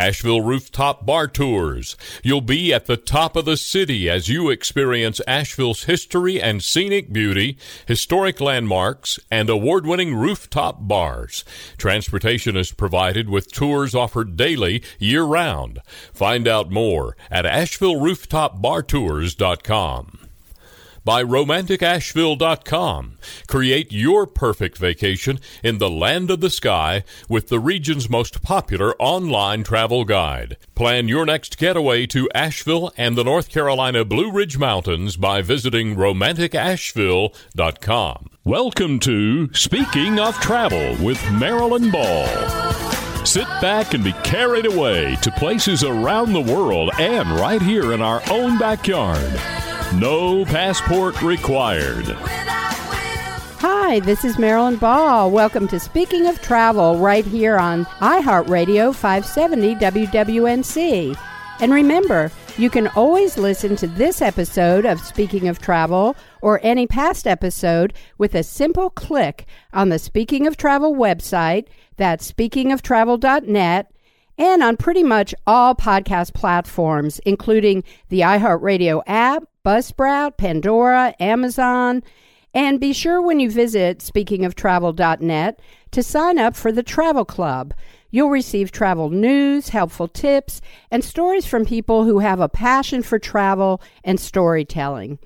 Asheville Rooftop Bar Tours. You'll be at the top of the city as you experience Asheville's history and scenic beauty, historic landmarks, and award winning rooftop bars. Transportation is provided with tours offered daily, year round. Find out more at AshevilleRooftopBarTours.com by RomanticAsheville.com. Create your perfect vacation in the land of the sky with the region's most popular online travel guide. Plan your next getaway to Asheville and the North Carolina Blue Ridge Mountains by visiting RomanticAsheville.com. Welcome to Speaking of Travel with Marilyn Ball. Sit back and be carried away to places around the world and right here in our own backyard. No passport required. Hi, this is Marilyn Ball. Welcome to Speaking of Travel right here on iHeartRadio 570 WWNC. And remember, you can always listen to this episode of Speaking of Travel or any past episode with a simple click on the Speaking of Travel website. That's speakingoftravel.net and on pretty much all podcast platforms, including the iHeartRadio app, Buzzsprout, Pandora, Amazon. And be sure when you visit speakingoftravel.net to sign up for the Travel Club. You'll receive travel news, helpful tips, and stories from people who have a passion for travel and storytelling.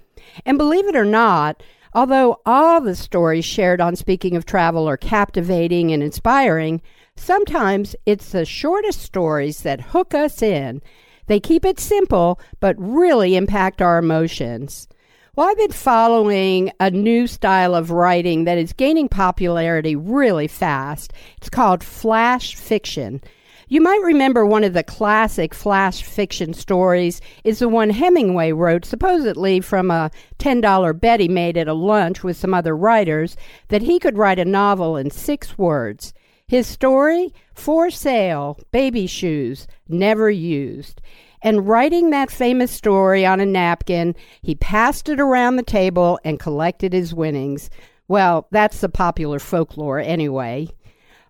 And believe it or not, although all the stories shared on Speaking of Travel are captivating and inspiring, sometimes it's the shortest stories that hook us in they keep it simple, but really impact our emotions. Well, I've been following a new style of writing that is gaining popularity really fast. It's called flash fiction. You might remember one of the classic flash fiction stories is the one Hemingway wrote, supposedly from a $10 bet he made at a lunch with some other writers, that he could write a novel in six words. His story? For sale, baby shoes, never used. And writing that famous story on a napkin, he passed it around the table and collected his winnings. Well, that's the popular folklore anyway.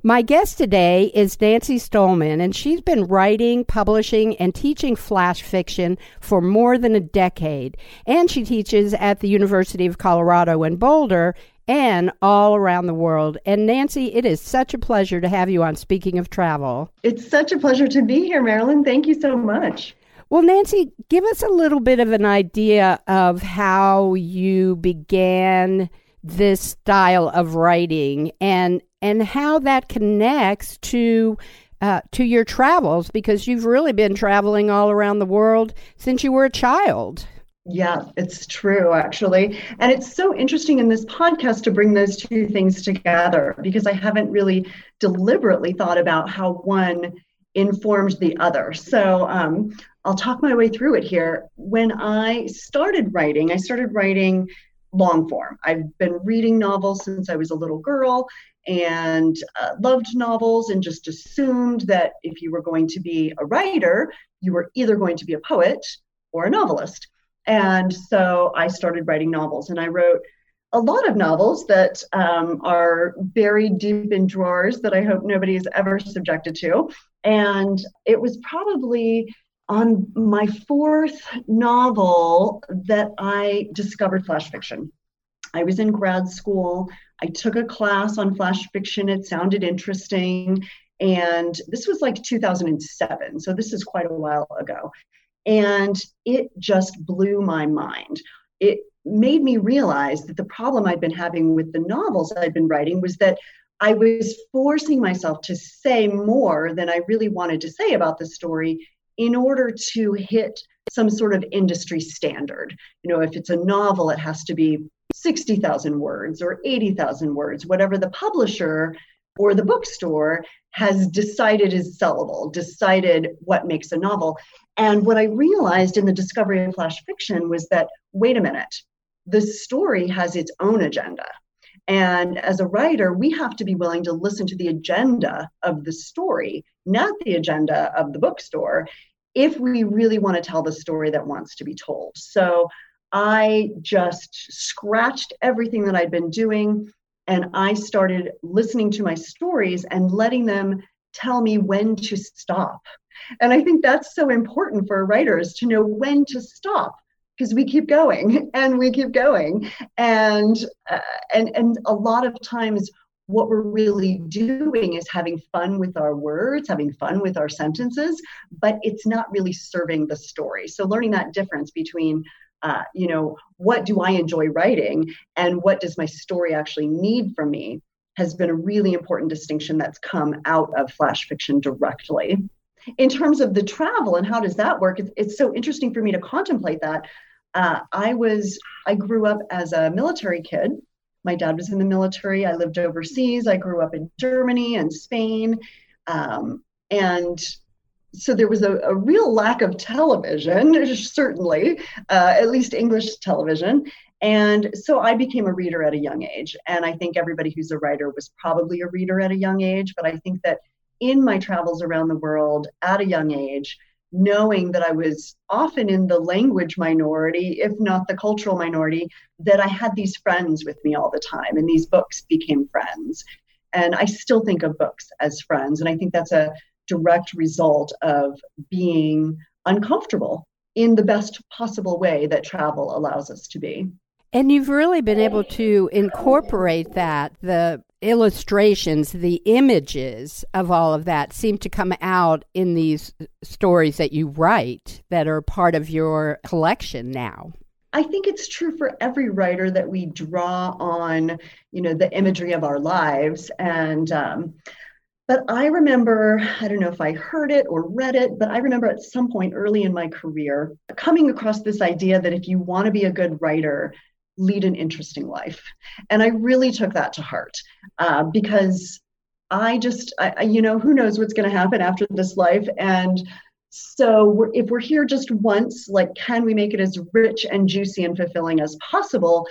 My guest today is Nancy Stohlman, and she's been writing, publishing, and teaching flash fiction for more than a decade. And she teaches at the University of Colorado in Boulder and all around the world. And Nancy, it is such a pleasure to have you on Speaking of Travel. It's such a pleasure to be here, Marilyn. Thank you so much. Well, Nancy, give us a little bit of an idea of how you began this style of writing and and how that connects to uh, to your travels because you've really been traveling all around the world since you were a child. Yeah, it's true, actually. And it's so interesting in this podcast to bring those two things together because I haven't really deliberately thought about how one informed the other. So um, I'll talk my way through it here. When I started writing, I started writing long form. I've been reading novels since I was a little girl and uh, loved novels and just assumed that if you were going to be a writer, you were either going to be a poet or a novelist. And so I started writing novels, and I wrote a lot of novels that um, are buried deep in drawers that I hope nobody is ever subjected to. And it was probably on my fourth novel that I discovered flash fiction. I was in grad school. I took a class on flash fiction. It sounded interesting. And this was like 2007. So this is quite a while ago. And it just blew my mind. It made me realize that the problem I'd been having with the novels I'd been writing was that I was forcing myself to say more than I really wanted to say about the story in order to hit some sort of industry standard. You know, if it's a novel, it has to be 60,000 words or 80,000 words, whatever the publisher or the bookstore has decided is sellable, decided what makes a novel. And what I realized in the discovery of flash fiction was that wait a minute, the story has its own agenda. And as a writer, we have to be willing to listen to the agenda of the story, not the agenda of the bookstore, if we really want to tell the story that wants to be told. So I just scratched everything that I'd been doing and I started listening to my stories and letting them tell me when to stop. And I think that's so important for writers to know when to stop because we keep going and we keep going. And uh, and and a lot of times what we're really doing is having fun with our words having fun with our sentences but it's not really serving the story. So learning that difference between uh, you know what do i enjoy writing and what does my story actually need from me has been a really important distinction that's come out of flash fiction directly in terms of the travel and how does that work it's, it's so interesting for me to contemplate that. Uh, i was i grew up as a military kid. My dad was in the military. I lived overseas. I grew up in germany and spain. Um, and so there was a, a, real lack of television certainly uh, at least english television. And so i became a reader at a young age. And i think everybody who's a writer was probably a reader at a young age but i think that in my travels around the world at a young age, knowing that I was often in the language minority, if not the cultural minority, that I had these friends with me all the time, and these books became friends. And I still think of books as friends. And I think that's a direct result of being uncomfortable in the best possible way that travel allows us to be. And you've really been able to incorporate that, the illustrations, the images of all of that seem to come out in these stories that you write that are part of your collection now. I think it's true for every writer that we draw on, you know, the imagery of our lives. And, um, but I remember, I don't know if I heard it or read it, but I remember at some point early in my career coming across this idea that if you want to be a good writer, lead an interesting life. And I really took that to heart uh, because I just, I, you know, who knows what's going to happen after this life. And so we're, if we're here just once, like, can we make it as rich and juicy and fulfilling as possible?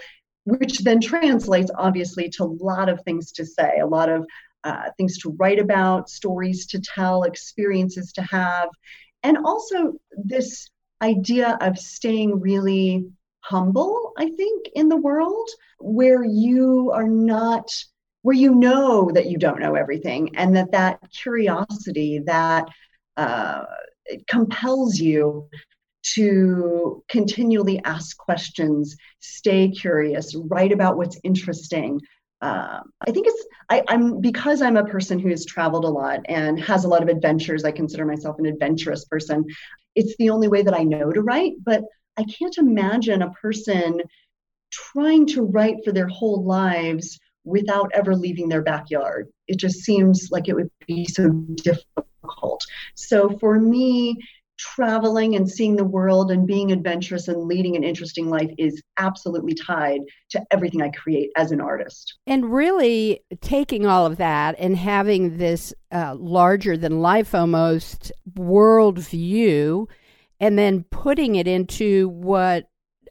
Which then translates obviously to a lot of things to say, a lot of uh, things to write about, stories to tell, experiences to have, and also this idea of staying really humble, I think, in the world where you are not where you know that you don't know everything and that that curiosity that uh, compels you to continually ask questions stay curious write about what's interesting. Uh, i think it's I, i'm because i'm a person who has traveled a lot and has a lot of adventures i consider myself an adventurous person it's the only way that i know to write but I can't imagine a person trying to write for their whole lives without ever leaving their backyard. It just seems like it would be so difficult. So for me, traveling and seeing the world and being adventurous and leading an interesting life is absolutely tied to everything I create as an artist. And really taking all of that and having this uh, larger than life almost world view and then putting it into what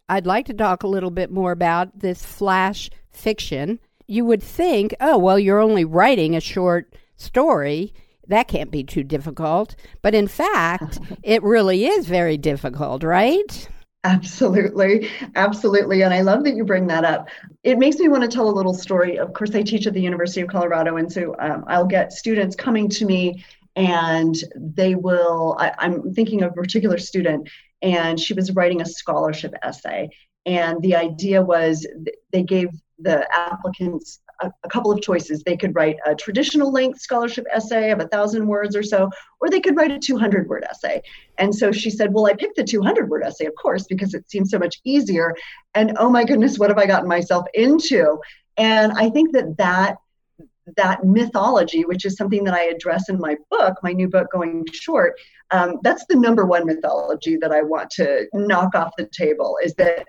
I'd like to talk a little bit more about this flash fiction. You would think, oh, well, you're only writing a short story. That can't be too difficult. But in fact, it really is very difficult, right? Absolutely. Absolutely. And I love that you bring that up. It makes me want to tell a little story. Of course, I teach at the University of Colorado. And so um, I'll get students coming to me and they will I, i'm thinking of a particular student and she was writing a scholarship essay. And the idea was they gave the applicants a, a, couple of choices. They could write a traditional length scholarship essay of a thousand words or so or they could write a 200 word essay. And so she said well i picked the 200 word essay of course because it seems so much easier. And oh my goodness what have i gotten myself into? And i think that that that mythology, which is something that I address in my book, my new book, Going Short, Um, that's the number one mythology that I want to knock off the table is that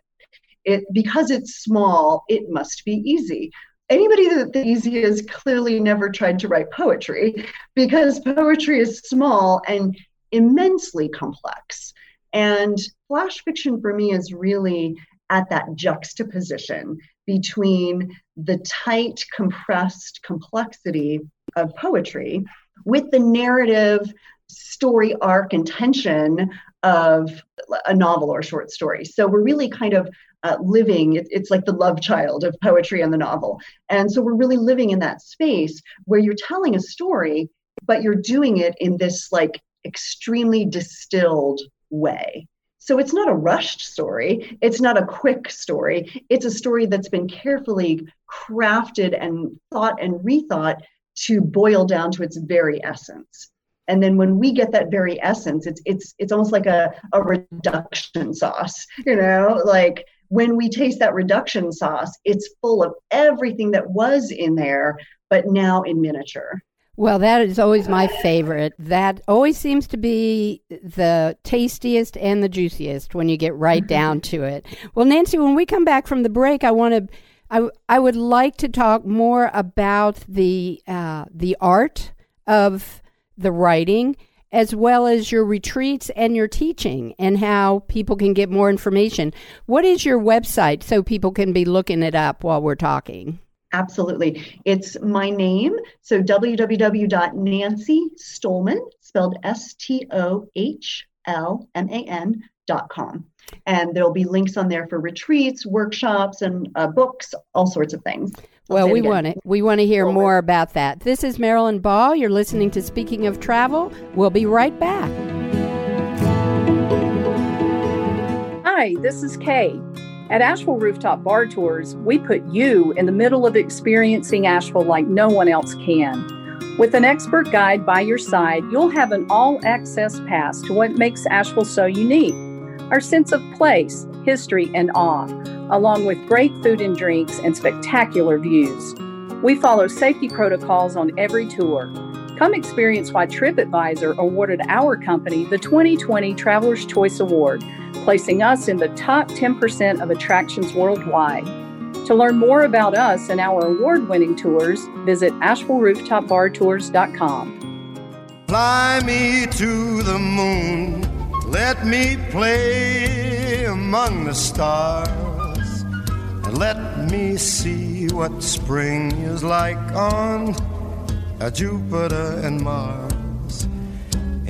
it because it's small, it must be easy. Anybody that the easy is clearly never tried to write poetry because poetry is small and immensely complex. And flash fiction for me is really at that juxtaposition between the tight, compressed complexity of poetry with the narrative story arc and tension of a novel or short story. So we're really kind of uh, living, it, it's like the love child of poetry and the novel. And so we're really living in that space where you're telling a story, but you're doing it in this like extremely distilled way. So it's not a rushed story. It's not a quick story. It's a story that's been carefully crafted and thought and rethought to boil down to its very essence. And then when we get that very essence, it's it's it's almost like a, a reduction sauce, you know, like when we taste that reduction sauce, it's full of everything that was in there, but now in miniature. Well, that is always my favorite. That always seems to be the tastiest and the juiciest when you get right mm-hmm. down to it. Well, Nancy, when we come back from the break, I want to, I, I would like to talk more about the uh, the art of the writing, as well as your retreats and your teaching, and how people can get more information. What is your website so people can be looking it up while we're talking? Absolutely. It's my name. So www.nancystohlman, spelled S T O H L M A N dot com. And there'll be links on there for retreats, workshops, and uh, books, all sorts of things. I'll well, we want it. We want to hear more about that. This is Marilyn Ball. You're listening to Speaking of Travel. We'll be right back. Hi, this is Kay. At Asheville Rooftop Bar Tours, we put you in the middle of experiencing Asheville like no one else can. With an expert guide by your side, you'll have an all access pass to what makes Asheville so unique our sense of place, history, and awe, along with great food and drinks and spectacular views. We follow safety protocols on every tour. Come experience why TripAdvisor awarded our company the 2020 Traveler's Choice Award placing us in the top 10% of attractions worldwide. To learn more about us and our award winning tours, visit AshevilleRooftopBarTours.com. Fly me to the moon, let me play among the stars, and let me see what spring is like on Jupiter and Mars.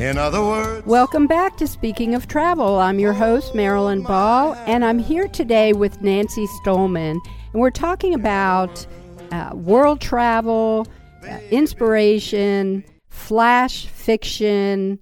In other words, welcome back to Speaking of Travel. I'm your host, Marilyn Ball, and I'm here today with Nancy Stohlman, and we're talking about uh, world travel, uh, inspiration, flash fiction.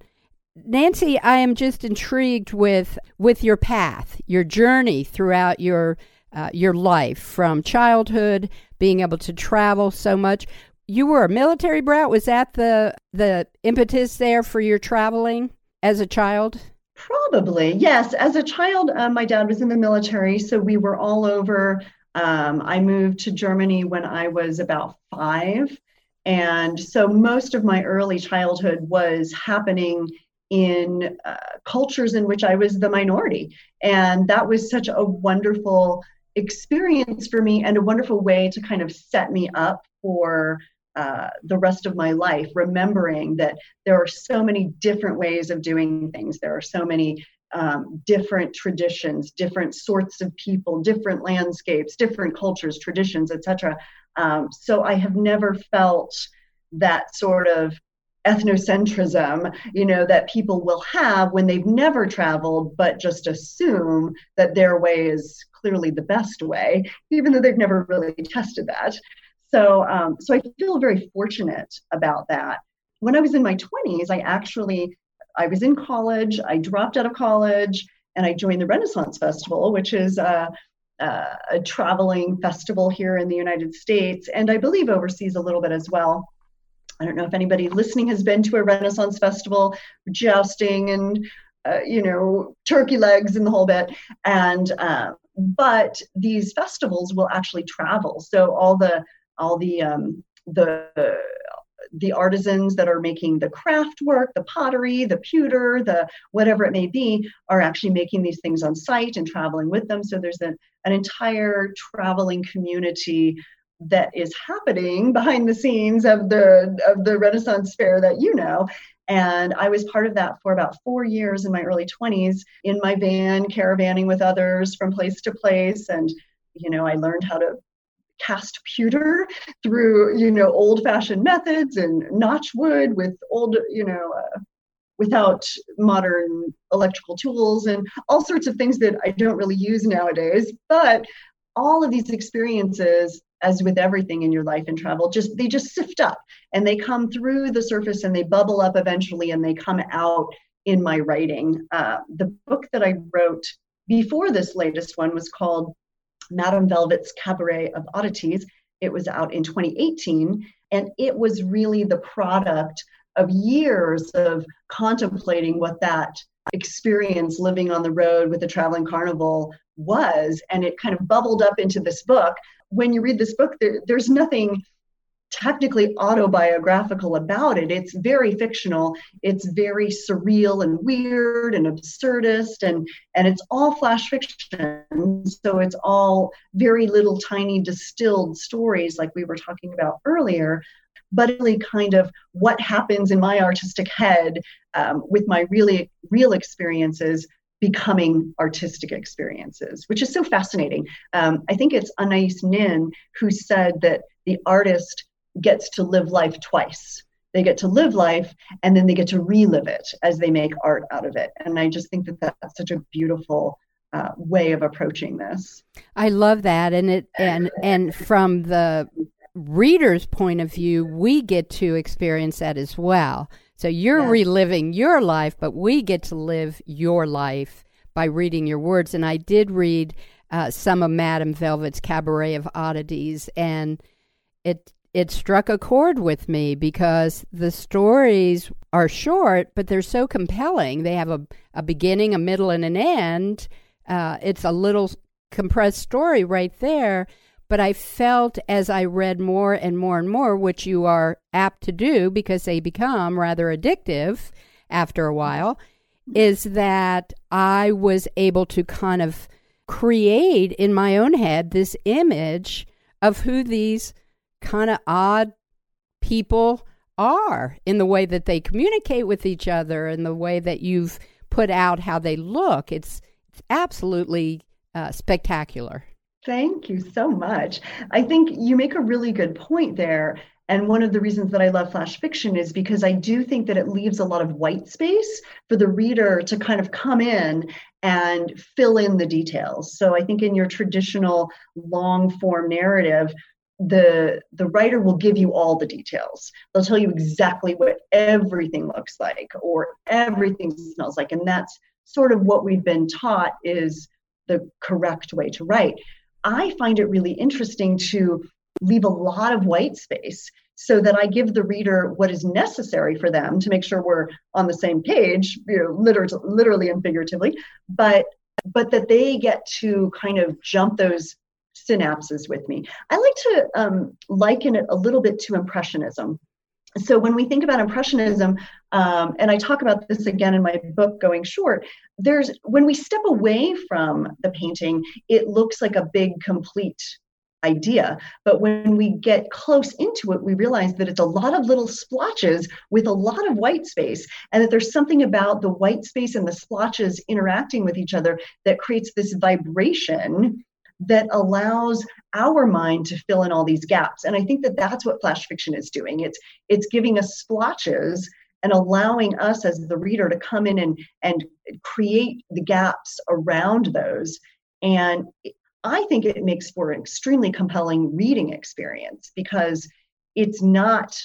Nancy, I am just intrigued with with your path, your journey throughout your uh, your life from childhood, being able to travel so much you were a military brat. Was that the the impetus there for your traveling as a child? Probably yes. As a child, uh, my dad was in the military, so we were all over. Um, I moved to Germany when I was about five, and so most of my early childhood was happening in uh, cultures in which I was the minority, and that was such a wonderful experience for me and a wonderful way to kind of set me up for uh, the rest of my life, remembering that there are so many different ways of doing things. There are so many um, different traditions, different sorts of people, different landscapes, different cultures, traditions, etc. Um, so I have never felt that sort of ethnocentrism, you know, that people will have when they've never traveled, but just assume that their way is clearly the best way, even though they've never really tested that. So, um, so I feel very fortunate about that. When I was in my 20s, I actually I was in college. I dropped out of college and I joined the Renaissance Festival, which is a, a, a traveling festival here in the United States, and I believe overseas a little bit as well. I don't know if anybody listening has been to a Renaissance festival, jousting and uh, you know turkey legs and the whole bit. And uh, but these festivals will actually travel, so all the all the um, the the artisans that are making the craft work, the pottery, the pewter, the whatever it may be, are actually making these things on site and traveling with them. So there's a, an entire traveling community that is happening behind the scenes of the of the Renaissance Fair that you know. And I was part of that for about four years in my early 20s in my van, caravanning with others from place to place. And, you know, I learned how to cast pewter through, you know, old fashioned methods and notch wood with old, you know, uh, without modern electrical tools and all sorts of things that I don't really use nowadays. But all of these experiences as with everything in your life and travel just they just sift up and they come through the surface and they bubble up eventually and they come out in my writing uh, the book that i wrote before this latest one was called madame velvet's cabaret of oddities. It was out in 2018 and it was really the product of years of contemplating what that experience living on the road with the traveling carnival was and it kind of bubbled up into this book. When you read this book there, there's nothing technically autobiographical about it. It's very fictional. It's very surreal and weird and absurdist and and it's all flash fiction. So it's all very little tiny distilled stories like we were talking about earlier but really kind of what happens in my artistic head um, with my really real experiences becoming artistic experiences, which is so fascinating. Um, I think it's Anais Nin who said that the artist gets to live life twice. They get to live life and then they get to relive it as they make art out of it. And I just think that that's such a beautiful uh, way of approaching this. I love that, and it and and from the reader's point of view, we get to experience that as well. So you're yes. reliving your life, but we get to live your life by reading your words. And I did read uh, some of Madame Velvet's Cabaret of Oddities, and it it struck a chord with me because the stories are short, but they're so compelling. They have a, a beginning, a middle, and an end. Uh, it's a little compressed story right there. But I felt as I read more and more and more, which you are apt to do because they become rather addictive after a while, is that I was able to kind of create in my own head this image of who these kind of odd people are in the way that they communicate with each other and the way that you've put out how they look. It's, it's absolutely uh, spectacular. Thank you so much. I think you make a really good point there. And one of the reasons that I love flash fiction is because I do think that it leaves a lot of white space for the reader to kind of come in and fill in the details. So I think in your traditional long form narrative, the the writer will give you all the details. They'll tell you exactly what everything looks like or everything smells like. And that's sort of what we've been taught is the correct way to write. I find it really interesting to leave a lot of white space so that I give the reader what is necessary for them to make sure we're on the same page, you know, literally, literally and figuratively, but but that they get to kind of jump those synapses with me. I like to um, liken it a little bit to impressionism so when we think about impressionism um, and i talk about this again in my book going short there's when we step away from the painting it looks like a big complete idea but when we get close into it we realize that it's a lot of little splotches with a lot of white space and that there's something about the white space and the splotches interacting with each other that creates this vibration that allows our mind to fill in all these gaps. And i think that that's what flash fiction is doing. It's it's giving us splotches and allowing us as the reader to come in and and create the gaps around those. And i think it makes for an extremely compelling reading experience because it's not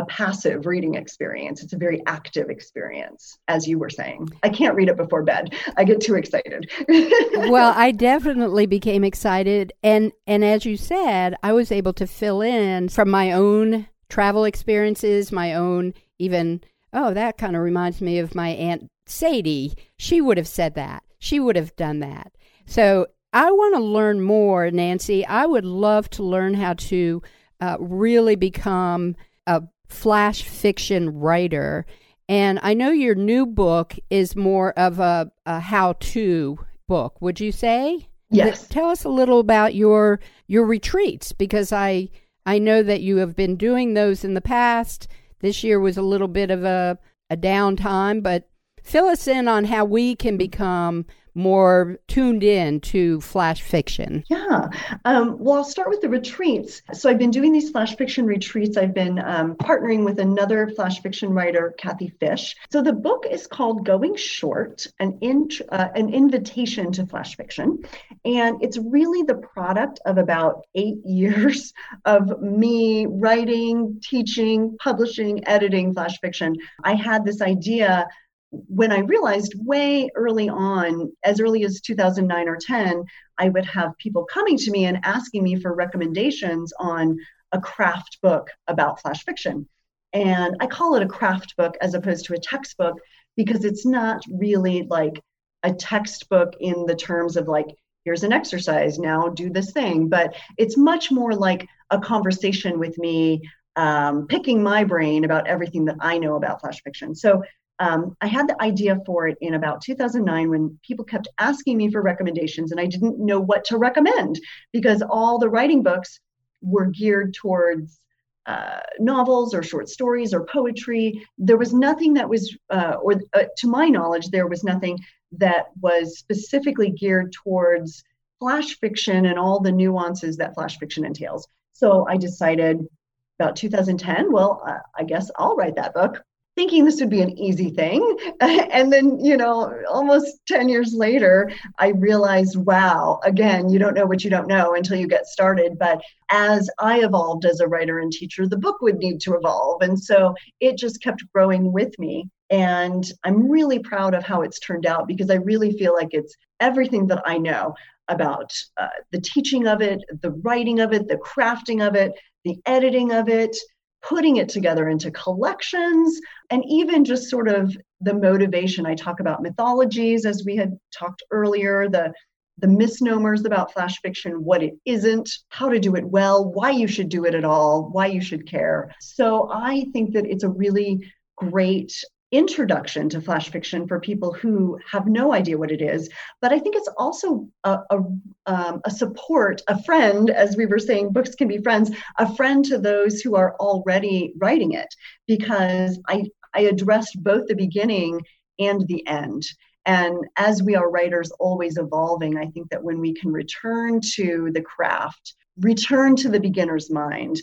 a passive reading experience. It's a very active experience, as you were saying. I can't read it before bed. I get too excited. well, I definitely became excited and and as you said, I was able to fill in from my own travel experiences, my own even oh, that kind of reminds me of my aunt Sadie. She would have said that. She would have done that. So, I want to learn more, Nancy. I would love to learn how to uh, really become a flash fiction writer. And I know your new book is more of a, a how to book, would you say? Yes. Tell us a little about your your retreats because I I know that you have been doing those in the past. This year was a little bit of a a downtime, but fill us in on how we can become more tuned in to flash fiction? Yeah. Um, well, I'll start with the retreats. So I've been doing these flash fiction retreats. I've been um, partnering with another flash fiction writer, Kathy Fish. So the book is called Going Short, an, int- uh, an invitation to flash fiction. And it's really the product of about eight years of me writing, teaching, publishing, editing flash fiction. I had this idea when I realized way early on, as early as 2009 or 10, I would have people coming to me and asking me for recommendations on a craft book about flash fiction. And I call it a craft book as opposed to a textbook because it's not really like a textbook in the terms of like, here's an exercise, now do this thing. But it's much more like a conversation with me, um, picking my brain about everything that I know about flash fiction. So um, I had the idea for it in about 2009 when people kept asking me for recommendations, and I didn't know what to recommend because all the writing books were geared towards uh, novels or short stories or poetry. There was nothing that was, uh, or uh, to my knowledge, there was nothing that was specifically geared towards flash fiction and all the nuances that flash fiction entails. So I decided about 2010, well, uh, I guess I'll write that book thinking this would be an easy thing. And then, you know, almost 10 years later, I realized, wow, again, you don't know what you don't know until you get started. But as I evolved as a writer and teacher, the book would need to evolve. And so it just kept growing with me. And I'm really proud of how it's turned out because I really feel like it's everything that I know about uh, the teaching of it, the writing of it, the crafting of it, the editing of it, putting it together into collections, and even just sort of the motivation. I talk about mythologies, as we had talked earlier, the the misnomers about flash fiction, what it isn't, how to do it well, why you should do it at all, why you should care. So I think that it's a really great introduction to flash fiction for people who have no idea what it is. But I think it's also a, a, um, a, support, a friend, as we were saying, books can be friends, a friend to those who are already writing it, because I, I addressed both the beginning and the end. And as we are writers always evolving, I think that when we can return to the craft, return to the beginner's mind,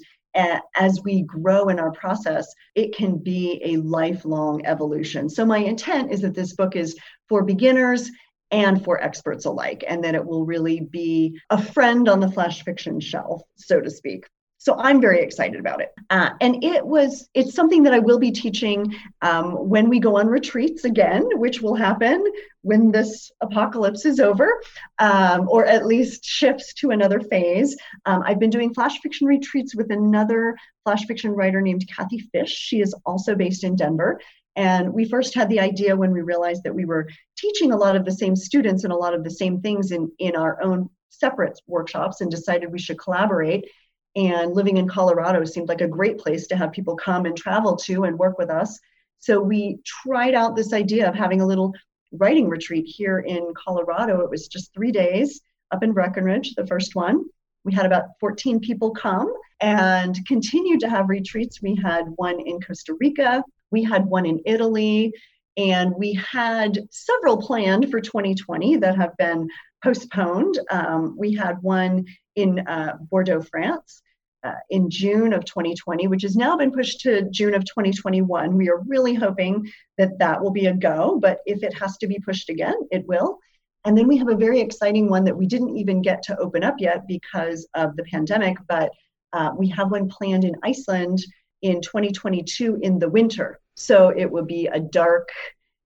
as we grow in our process, it can be a lifelong evolution. So, my intent is that this book is for beginners and for experts alike, and that it will really be a friend on the flash fiction shelf, so to speak. So I'm very excited about it. Uh, and it was, it's something that I will be teaching um, when we go on retreats again, which will happen when this apocalypse is over, um, or at least shifts to another phase. Um, I've been doing flash fiction retreats with another flash fiction writer named Kathy Fish. She is also based in Denver. And we first had the idea when we realized that we were teaching a lot of the same students and a lot of the same things in, in our own separate workshops and decided we should collaborate and living in Colorado seemed like a great place to have people come and travel to and work with us. So we tried out this idea of having a little writing retreat here in Colorado. It was just three days up in Breckenridge, the first one. We had about 14 people come and continued to have retreats. We had one in Costa Rica, we had one in Italy, and we had several planned for 2020 that have been postponed. Um, we had one in uh, Bordeaux, France uh, in June of 2020, which has now been pushed to June of 2021. We are really hoping that that will be a go, but if it has to be pushed again, it will. And then we have a very exciting one that we didn't even get to open up yet because of the pandemic, but uh, we have one planned in Iceland in 2022 in the winter. So it will be a dark,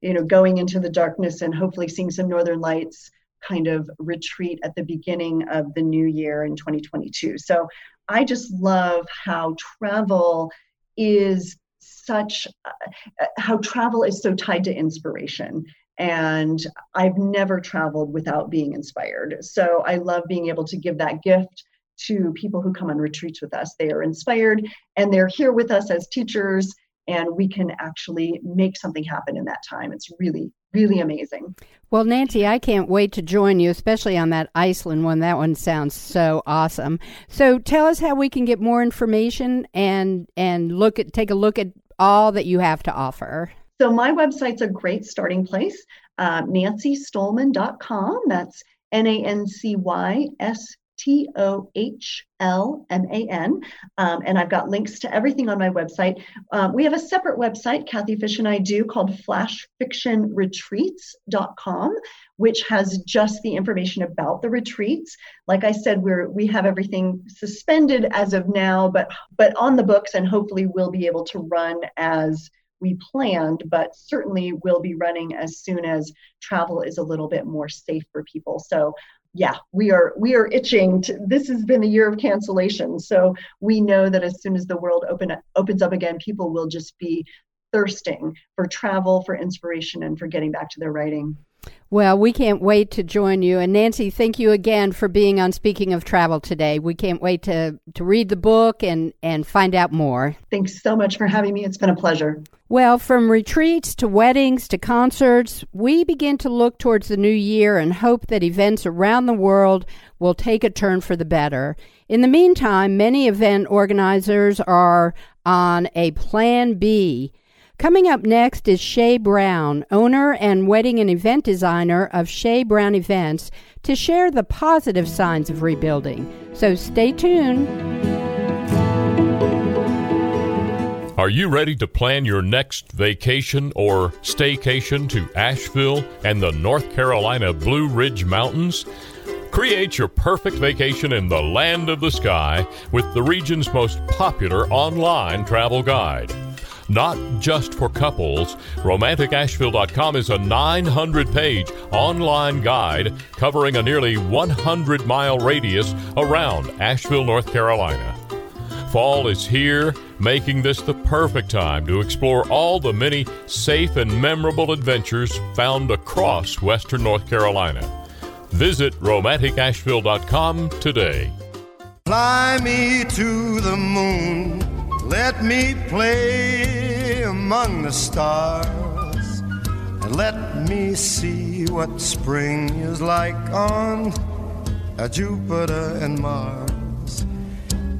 you know, going into the darkness and hopefully seeing some northern lights kind of retreat at the beginning of the new year in 2022. So I just love how travel is such uh, how travel is so tied to inspiration and I've never traveled without being inspired. So I love being able to give that gift to people who come on retreats with us. They are inspired and they're here with us as teachers, and we can actually make something happen in that time. It's really, really amazing. Well, Nancy, I can't wait to join you, especially on that Iceland one. That one sounds so awesome. So tell us how we can get more information and and look at take a look at all that you have to offer. So my website's a great starting place. Uh, NancyStohlman.com. That's N A N C Y S T O H L M A N. Um, and I've got links to everything on my website. Um, we have a separate website, Kathy Fish and I do, called flashfictionretreats.com, which has just the information about the retreats. Like I said, we're we have everything suspended as of now, but but on the books and hopefully we'll be able to run as we planned, but certainly will be running as soon as travel is a little bit more safe for people. So yeah, we are we are itching. To, this has been a year of cancellation, so we know that as soon as the world open opens up again, people will just be thirsting for travel, for inspiration, and for getting back to their writing. Well, we can't wait to join you. And Nancy, thank you again for being on Speaking of Travel today. We can't wait to, to read the book and, and find out more. Thanks so much for having me. It's been a pleasure. Well, from retreats to weddings to concerts, we begin to look towards the new year and hope that events around the world will take a turn for the better. In the meantime, many event organizers are on a plan B Coming up next is Shay Brown, owner and wedding and event designer of Shay Brown Events, to share the positive signs of rebuilding. So stay tuned. Are you ready to plan your next vacation or staycation to Asheville and the North Carolina Blue Ridge Mountains? Create your perfect vacation in the land of the sky with the region's most popular online travel guide not just for couples. RomanticAsheville.com is a 900 page online guide covering a nearly 100 mile radius around Asheville, North Carolina. Fall is here, making this the perfect time to explore all the many safe and memorable adventures found across Western North Carolina. Visit romanticasheville.com today. Fly me to the moon, let me play among the stars and let me see what spring is like on uh, Jupiter and Mars.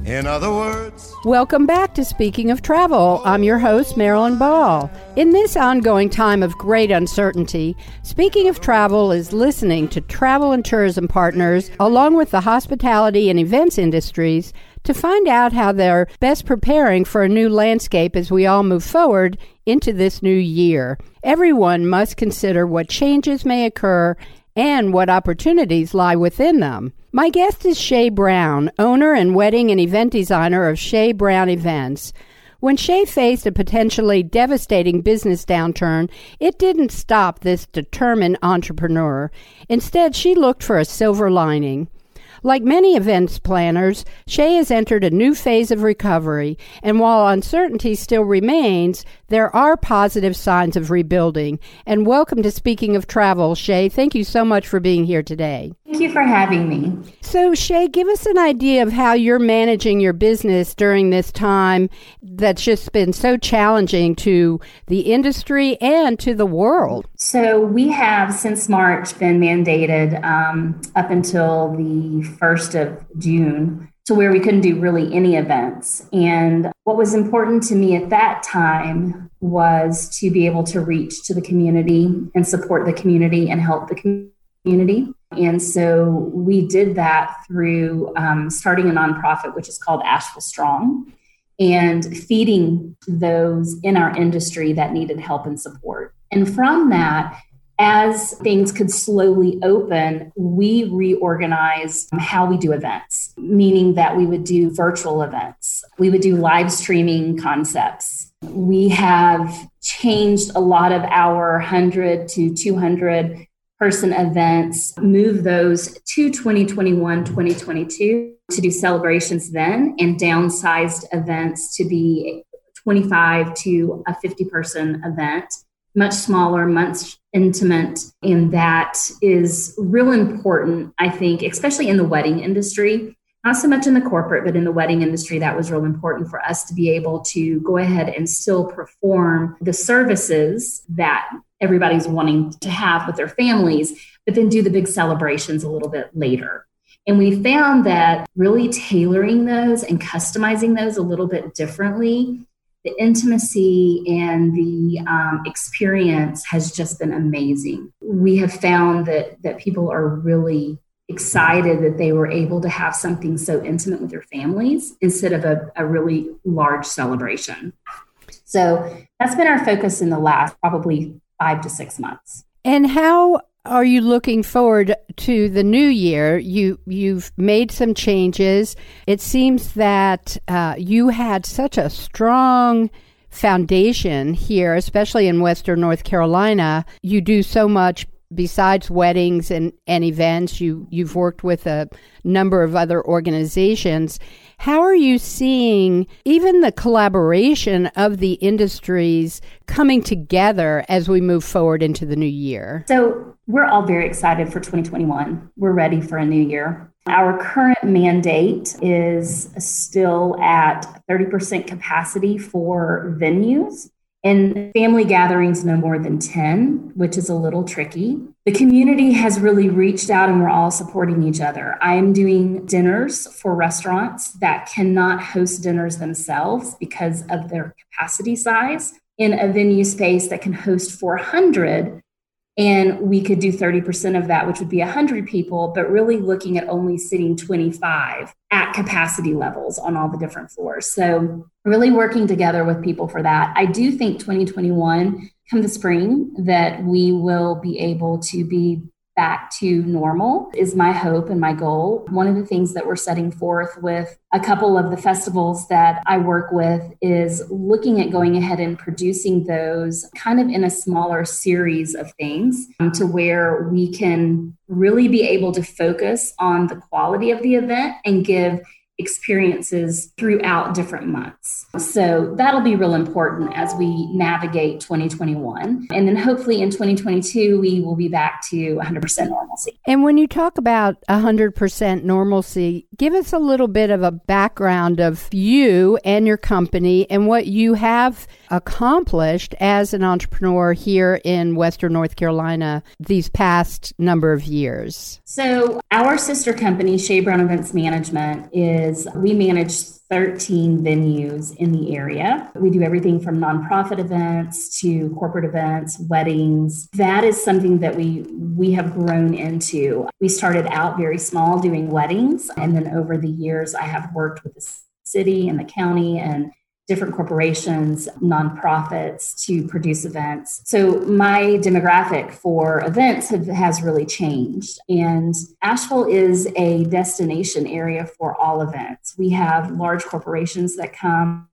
In other words, welcome back to Speaking of Travel. I'm your host, Marilyn Ball. In this ongoing time of great uncertainty, Speaking of Travel is listening to travel and tourism partners, along with the hospitality and events industries to find out how they're best preparing for a new landscape as we all move forward into this new year. Everyone must consider what changes may occur and what opportunities lie within them. My guest is Shay Brown, owner and wedding and event designer of Shay Brown Events. When Shay faced a potentially devastating business downturn, it didn't stop this determined entrepreneur. Instead, she looked for a silver lining. Like many events planners, Shay has entered a new phase of recovery, and while uncertainty still remains, there are positive signs of rebuilding. And welcome to Speaking of Travel, Shay. Thank you so much for being here today. Thank you for having me. So, Shay, give us an idea of how you're managing your business during this time that's just been so challenging to the industry and to the world. So, we have since March been mandated um, up until the 1st of June to where we couldn't do really any events. And what was important to me at that time was to be able to reach to the community and support the community and help the community. And so we did that through um, starting a nonprofit, which is called Asheville Strong, and feeding those in our industry that needed help and support. And from that, as things could slowly open, we reorganized how we do events, meaning that we would do virtual events, we would do live streaming concepts. We have changed a lot of our 100 to 200 person events, move those to 2021, 2022 to do celebrations then, and downsized events to be 25 to a 50 person event, much smaller, much intimate. And that is real important, I think, especially in the wedding industry, not so much in the corporate, but in the wedding industry, that was real important for us to be able to go ahead and still perform the services that everybody's wanting to have with their families, but then do the big celebrations a little bit later. And we found that really tailoring those and customizing those a little bit differently, the intimacy and the um, experience has just been amazing. We have found that that people are really excited that they were able to have something so intimate with their families instead of a, a really large celebration. So that's been our focus in the last probably five to six months. And how are you looking forward to the new year? You you've made some changes. It seems that uh, you had such a strong foundation here, especially in Western North Carolina. You do so much besides weddings and, and events. You you've worked with a number of other organizations. How are you seeing even the collaboration of the industries coming together as we move forward into the new year? So, we're all very excited for 2021. We're ready for a new year. Our current mandate is still at 30% capacity for venues and family gatherings no more than 10, which is a little tricky. The community has really reached out and we're all supporting each other. I am doing dinners for restaurants that cannot host dinners themselves because of their capacity size in a venue space that can host 400 and we could do 30% of that which would be 100 people but really looking at only sitting 25 at capacity levels on all the different floors. So really working together with people for that. I do think 2021 come the spring that we will be able to be back to normal is my hope and my goal. One of the things that we're setting forth with a couple of the festivals that I work with is looking at going ahead and producing those kind of in a smaller series of things um, to where we can really be able to focus on the quality of the event and give experiences throughout different months. So that'll be real important as we navigate 2021. And then hopefully in 2022, we will be back to 100% normalcy. And when you talk about 100% normalcy, give us a little bit of a background of you and your company and what you have accomplished as an entrepreneur here in Western North Carolina these past number of years. So, our sister company, Shay Brown Events Management, is we manage 13 venues in the area. We do everything from nonprofit events to corporate events, weddings. That is something that we we have grown into. We started out very small doing weddings and then over the years I have worked with the city and the county and different corporations, nonprofits to produce events. So my demographic for events have, has really changed. And Asheville is a destination area for all events. We have large corporations that come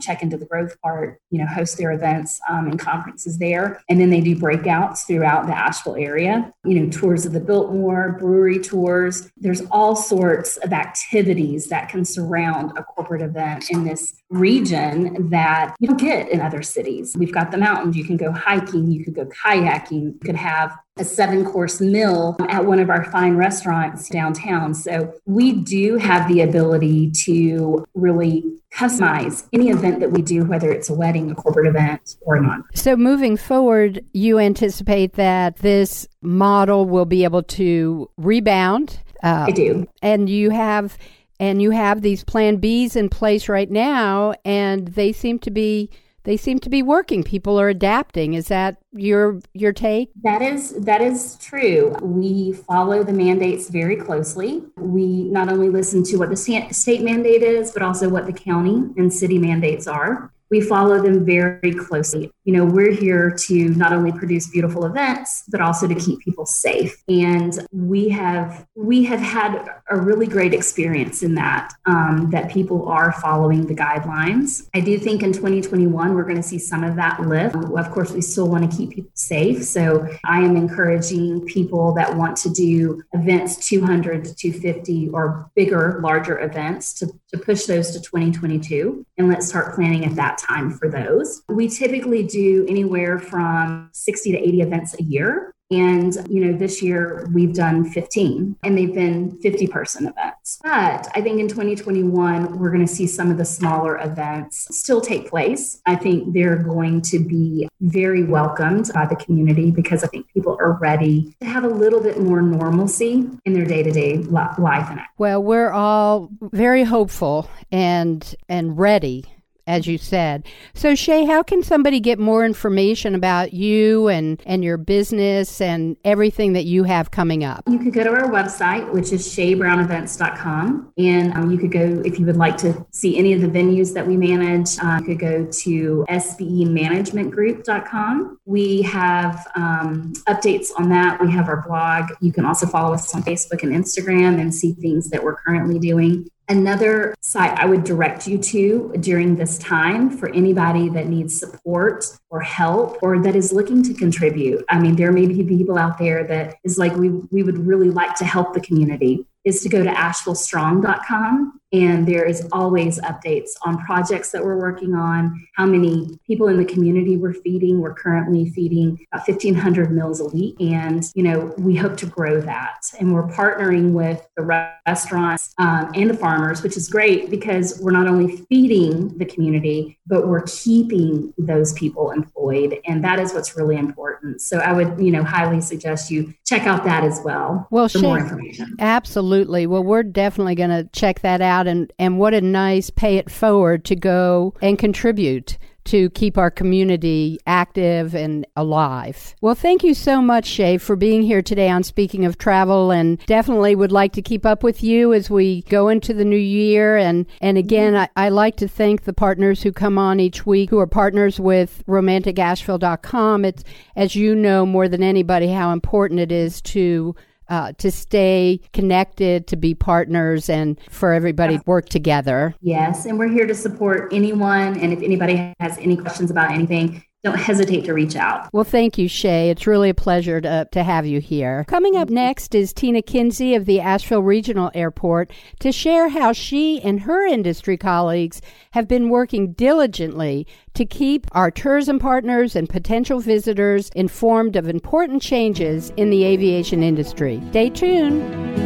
check into the Grove Park, you know, host their events um, and conferences there. And then they do breakouts throughout the Asheville area, you know, tours of the Biltmore, brewery tours. There's all sorts of activities that can surround a corporate event in this region that you don't get in other cities. We've got the mountains. You can go hiking, you could go kayaking, you could have a seven course meal at one of our fine restaurants downtown. So we do have the ability to really customize any event that we do, whether it's a wedding, a corporate event, or not. So moving forward, you anticipate that this model will be able to rebound. Uh, I do. And you have and you have these plan Bs in place right now and they seem to be they seem to be working. People are adapting. Is that your your take? That is that is true. We follow the mandates very closely. We not only listen to what the state mandate is, but also what the county and city mandates are we follow them very closely. You know, we're here to not only produce beautiful events, but also to keep people safe. And we have we have had a really great experience in that. Um, that people are following the guidelines. I do think in 2021 we're going to see some of that lift. Of course, we still want to keep people safe. So I am encouraging people that want to do events 200 to 250 or bigger, larger events to, to push those to 2022 and let's start planning at that time for those. We typically do anywhere from 60 to 80 events a year. And, you know, this year we've done 15 and they've been 50 person events. But I think in 2021, we're going to see some of the smaller events still take place. I think they're going to be very welcomed by the community because I think people are ready to have a little bit more normalcy in their day to day life. And well, we're all very hopeful and and ready as you said. So, Shay, how can somebody get more information about you and, and your business and everything that you have coming up? You could go to our website, which is shaybrownevents.com. And um, you could go, if you would like to see any of the venues that we manage, uh, you could go to sbemanagementgroup.com. We have um, updates on that. We have our blog. You can also follow us on Facebook and Instagram and see things that we're currently doing. Another site I would direct you to during this time for anybody that needs support or help or that is looking to contribute. I mean, there may be people out there that is like, we, we would really like to help the community is to go to ashevillestrong.com and there is always updates on projects that we're working on how many people in the community we're feeding. We're currently feeding about 1500 meals a week. And you know we hope to grow that. And we're partnering with the restaurants um, and the farmers which is great because we're not only feeding the community but we're keeping those people employed. And that is what's really important. So i would you know highly suggest you check out that as well well for more information. absolutely. Well we're definitely going to check that out out and, and what a nice pay it forward to go and contribute to keep our community active and alive. Well, thank you so much, Shay, for being here today on Speaking of Travel, and definitely would like to keep up with you as we go into the new year. And, and again, I, I like to thank the partners who come on each week who are partners with romanticasheville.com. It's, as you know more than anybody, how important it is to uh, to stay connected, to be partners, and for everybody to work together. Yes, and we're here to support anyone. And if anybody has any questions about anything, don't hesitate to reach out. Well, thank you, Shay. It's really a pleasure to, to have you here. Coming up next is Tina Kinsey of the Asheville Regional Airport to share how she and her industry colleagues have been working diligently to keep our tourism partners and potential visitors informed of important changes in the aviation industry. Stay tuned.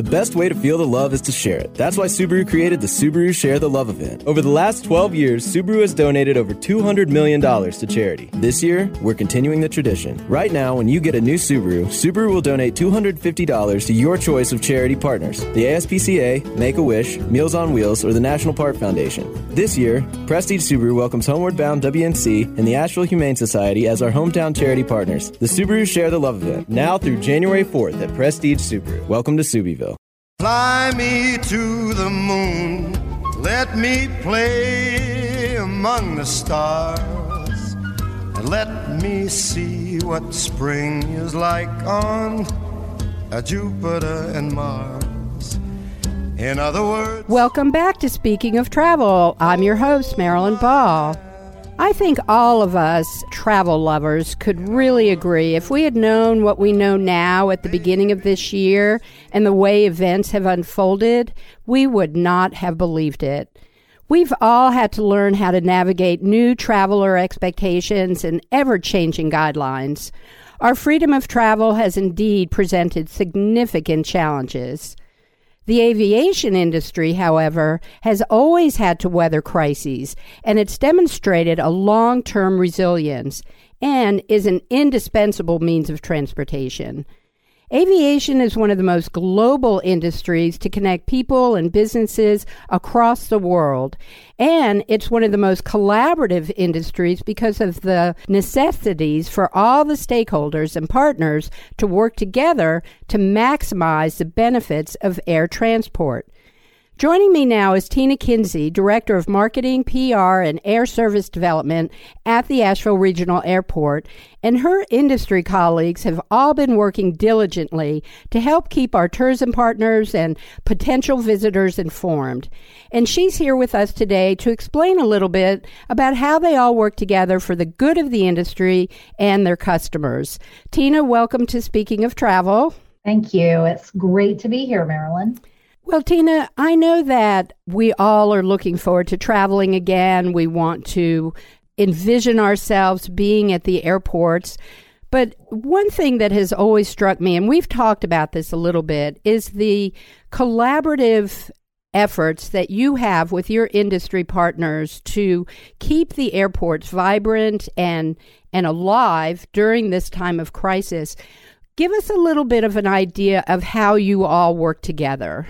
The best way to feel the love is to share it. That's why Subaru created the Subaru Share the Love event. Over the last 12 years, Subaru has donated over $200 million to charity. This year, we're continuing the tradition. Right now, when you get a new Subaru, Subaru will donate $250 to your choice of charity partners the ASPCA, Make a Wish, Meals on Wheels, or the National Park Foundation. This year, Prestige Subaru welcomes Homeward Bound WNC and the Asheville Humane Society as our hometown charity partners. The Subaru Share the Love event, now through January 4th at Prestige Subaru. Welcome to Subieville. Fly me to the moon, let me play among the stars, and let me see what spring is like on Jupiter and Mars. In other words, welcome back to Speaking of Travel. I'm your host, Marilyn Ball. I think all of us travel lovers could really agree if we had known what we know now at the beginning of this year and the way events have unfolded, we would not have believed it. We've all had to learn how to navigate new traveler expectations and ever changing guidelines. Our freedom of travel has indeed presented significant challenges. The aviation industry, however, has always had to weather crises, and it's demonstrated a long term resilience and is an indispensable means of transportation. Aviation is one of the most global industries to connect people and businesses across the world. And it's one of the most collaborative industries because of the necessities for all the stakeholders and partners to work together to maximize the benefits of air transport. Joining me now is Tina Kinsey, Director of Marketing, PR, and Air Service Development at the Asheville Regional Airport, and her industry colleagues have all been working diligently to help keep our tourism partners and potential visitors informed. And she's here with us today to explain a little bit about how they all work together for the good of the industry and their customers. Tina, welcome to Speaking of Travel. Thank you. It's great to be here, Marilyn. Well, Tina, I know that we all are looking forward to traveling again. We want to envision ourselves being at the airports. But one thing that has always struck me, and we've talked about this a little bit, is the collaborative efforts that you have with your industry partners to keep the airports vibrant and and alive during this time of crisis. Give us a little bit of an idea of how you all work together.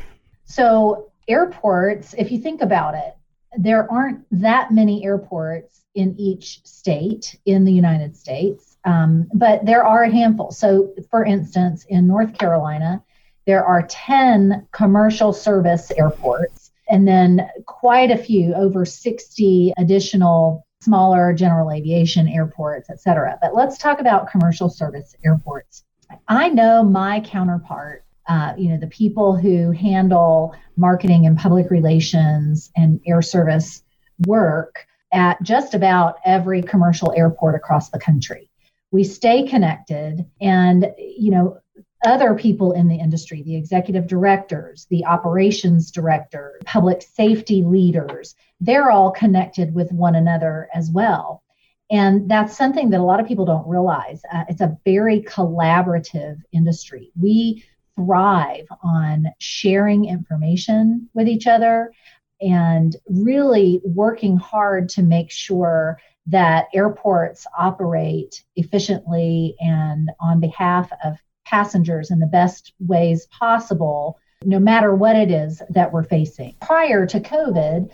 So, airports, if you think about it, there aren't that many airports in each state in the United States, um, but there are a handful. So, for instance, in North Carolina, there are 10 commercial service airports, and then quite a few, over 60 additional smaller general aviation airports, et cetera. But let's talk about commercial service airports. I know my counterpart, uh, you know, the people who handle marketing and public relations and air service work at just about every commercial airport across the country. We stay connected and, you know, other people in the industry, the executive directors, the operations director, public safety leaders, they're all connected with one another as well. And that's something that a lot of people don't realize. Uh, it's a very collaborative industry. We thrive on sharing information with each other and really working hard to make sure that airports operate efficiently and on behalf of passengers in the best ways possible, no matter what it is that we're facing. Prior to COVID,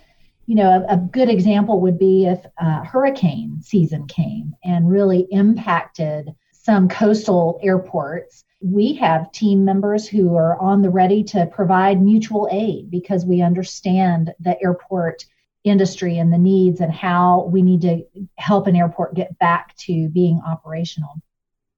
you know, a, a good example would be if uh, hurricane season came and really impacted some coastal airports. We have team members who are on the ready to provide mutual aid because we understand the airport industry and the needs and how we need to help an airport get back to being operational.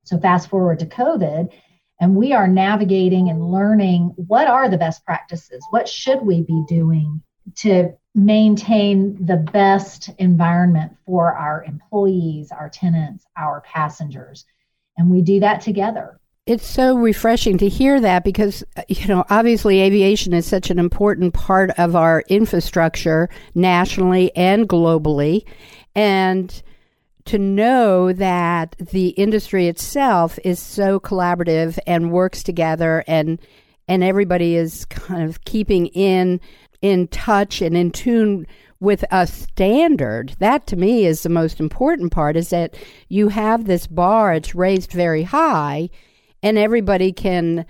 So, fast forward to COVID, and we are navigating and learning what are the best practices? What should we be doing to maintain the best environment for our employees, our tenants, our passengers? And we do that together. It's so refreshing to hear that because, uh, you know, obviously aviation is such an important part of our infrastructure nationally and globally. And to know that the industry itself is so collaborative and works together and and everybody is kind of keeping in in touch and in tune with a standard that to me is the most important part is that you have this bar it's raised very high and everybody can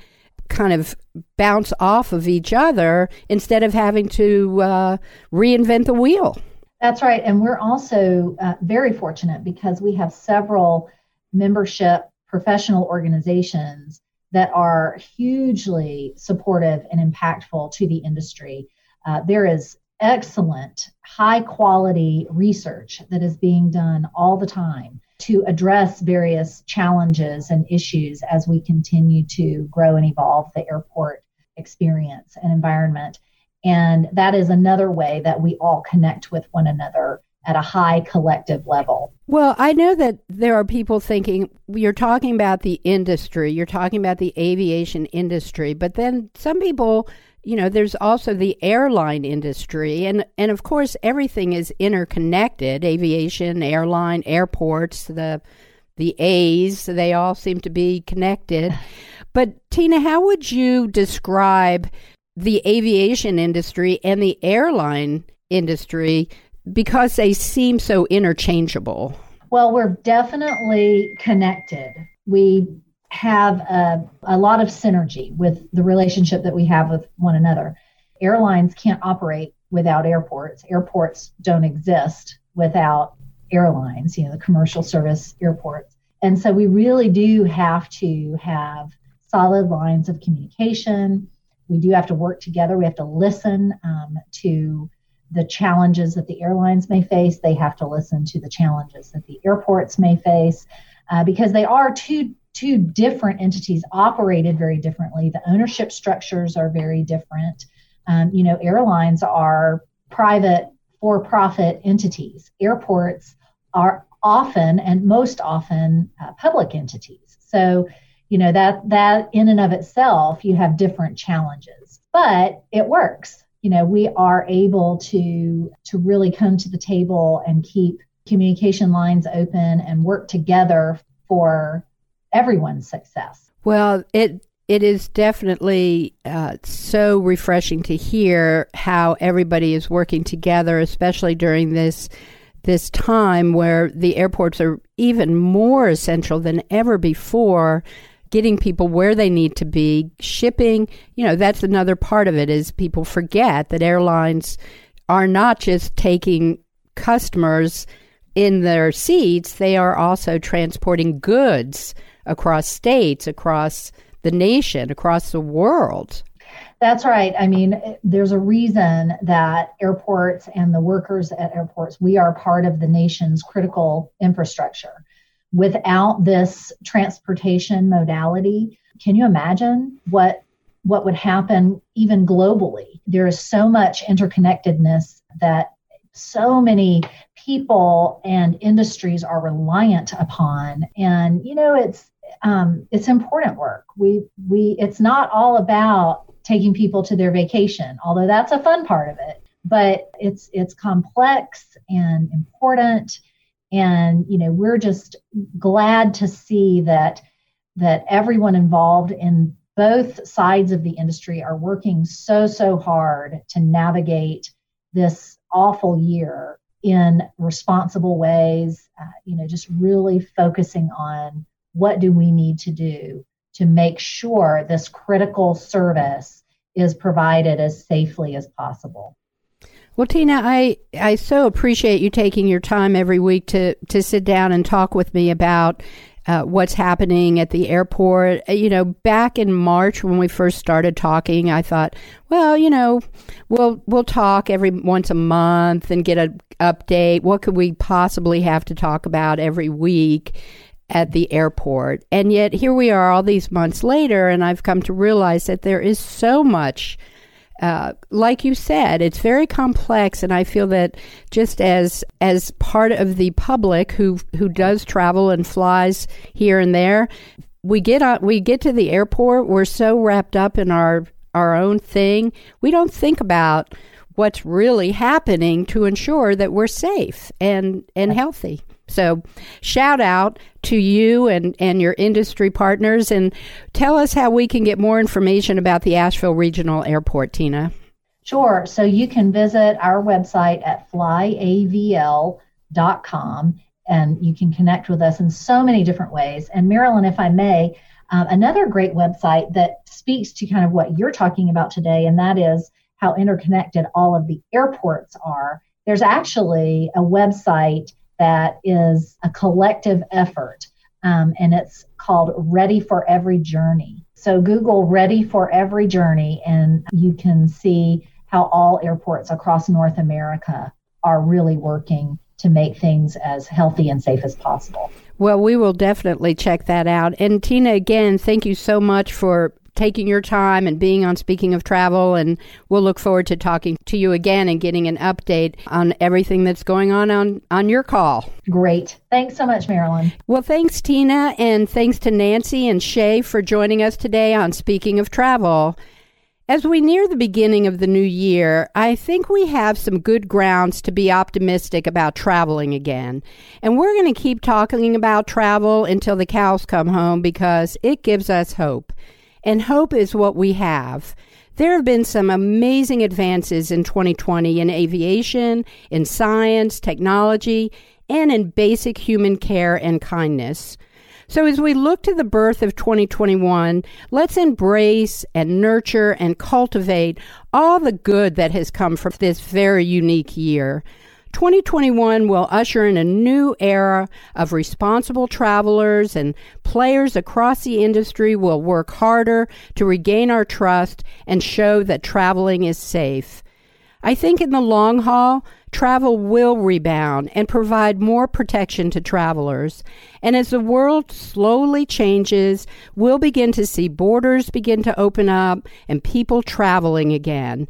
kind of bounce off of each other instead of having to uh, reinvent the wheel that's right. And we're also uh, very fortunate because we have several membership professional organizations that are hugely supportive and impactful to the industry. Uh, there is excellent, high quality research that is being done all the time to address various challenges and issues as we continue to grow and evolve the airport experience and environment. And that is another way that we all connect with one another at a high collective level. Well, I know that there are people thinking you're talking about the industry, you're talking about the aviation industry, but then some people, you know, there's also the airline industry and and of course everything is interconnected, aviation, airline, airports, the the A's, they all seem to be connected. But Tina, how would you describe the aviation industry and the airline industry because they seem so interchangeable? Well, we're definitely connected. We have a, a lot of synergy with the relationship that we have with one another. Airlines can't operate without airports, airports don't exist without airlines, you know, the commercial service airports. And so we really do have to have solid lines of communication we do have to work together. We have to listen um, to the challenges that the airlines may face. They have to listen to the challenges that the airports may face uh, because they are two two different entities operated very differently. The ownership structures are very different. Um, you know, airlines are private for-profit entities. Airports are often and most often uh, public entities. So you know that that in and of itself you have different challenges but it works you know we are able to to really come to the table and keep communication lines open and work together for everyone's success. Well, it it is definitely uh, so refreshing to hear how everybody is working together, especially during this this time where the airports are even more essential than ever before getting people where they need to be shipping you know that's another part of it is people forget that airlines are not just taking customers in their seats they are also transporting goods across states across the nation, across the world. That's right. I mean, there's a reason that airports and the workers at airports, we are part of the nation's critical infrastructure. Without this transportation modality, can you imagine what what would happen even globally? There is so much interconnectedness that so many people and industries are reliant upon and you know it's um, it's important work. We we it's not all about taking people to their vacation, although that's a fun part of it. But it's it's complex and important, and you know we're just glad to see that that everyone involved in both sides of the industry are working so so hard to navigate this awful year in responsible ways. Uh, you know, just really focusing on what do we need to do to make sure this critical service is provided as safely as possible. Well, Tina, I, I so appreciate you taking your time every week to, to sit down and talk with me about uh, what's happening at the airport. Uh, you know, back in March when we first started talking, I thought, well, you know, we'll we'll talk every once a month and get an update. What could we possibly have to talk about every week? at the airport. And yet here we are all these months later, and I've come to realize that there is so much. Uh, like you said, it's very complex, and I feel that just as as part of the public who who does travel and flies here and there, we get on we get to the airport. We're so wrapped up in our our own thing, we don't think about what's really happening to ensure that we're safe and and healthy. So, shout out to you and, and your industry partners and tell us how we can get more information about the Asheville Regional Airport, Tina. Sure. So, you can visit our website at flyavl.com and you can connect with us in so many different ways. And, Marilyn, if I may, um, another great website that speaks to kind of what you're talking about today, and that is how interconnected all of the airports are. There's actually a website that is a collective effort, um, and it's called Ready for Every Journey. So Google Ready for Every Journey, and you can see how all airports across North America are really working to make things as healthy and safe as possible. Well, we will definitely check that out. And Tina, again, thank you so much for taking your time and being on Speaking of Travel. And we'll look forward to talking to you again and getting an update on everything that's going on on, on your call. Great. Thanks so much, Marilyn. Well, thanks, Tina. And thanks to Nancy and Shay for joining us today on Speaking of Travel. As we near the beginning of the new year, I think we have some good grounds to be optimistic about traveling again. And we're going to keep talking about travel until the cows come home because it gives us hope and hope is what we have. There have been some amazing advances in 2020 in aviation, in science, technology, and in basic human care and kindness. So, as we look to the birth of 2021, let's embrace and nurture and cultivate all the good that has come from this very unique year. 2021 will usher in a new era of responsible travelers, and players across the industry will work harder to regain our trust and show that traveling is safe. I think in the long haul, travel will rebound and provide more protection to travelers. And as the world slowly changes, we'll begin to see borders begin to open up and people traveling again.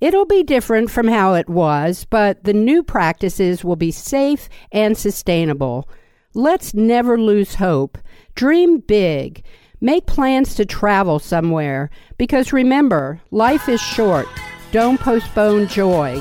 It'll be different from how it was, but the new practices will be safe and sustainable. Let's never lose hope. Dream big. Make plans to travel somewhere because remember, life is short. Don't postpone joy.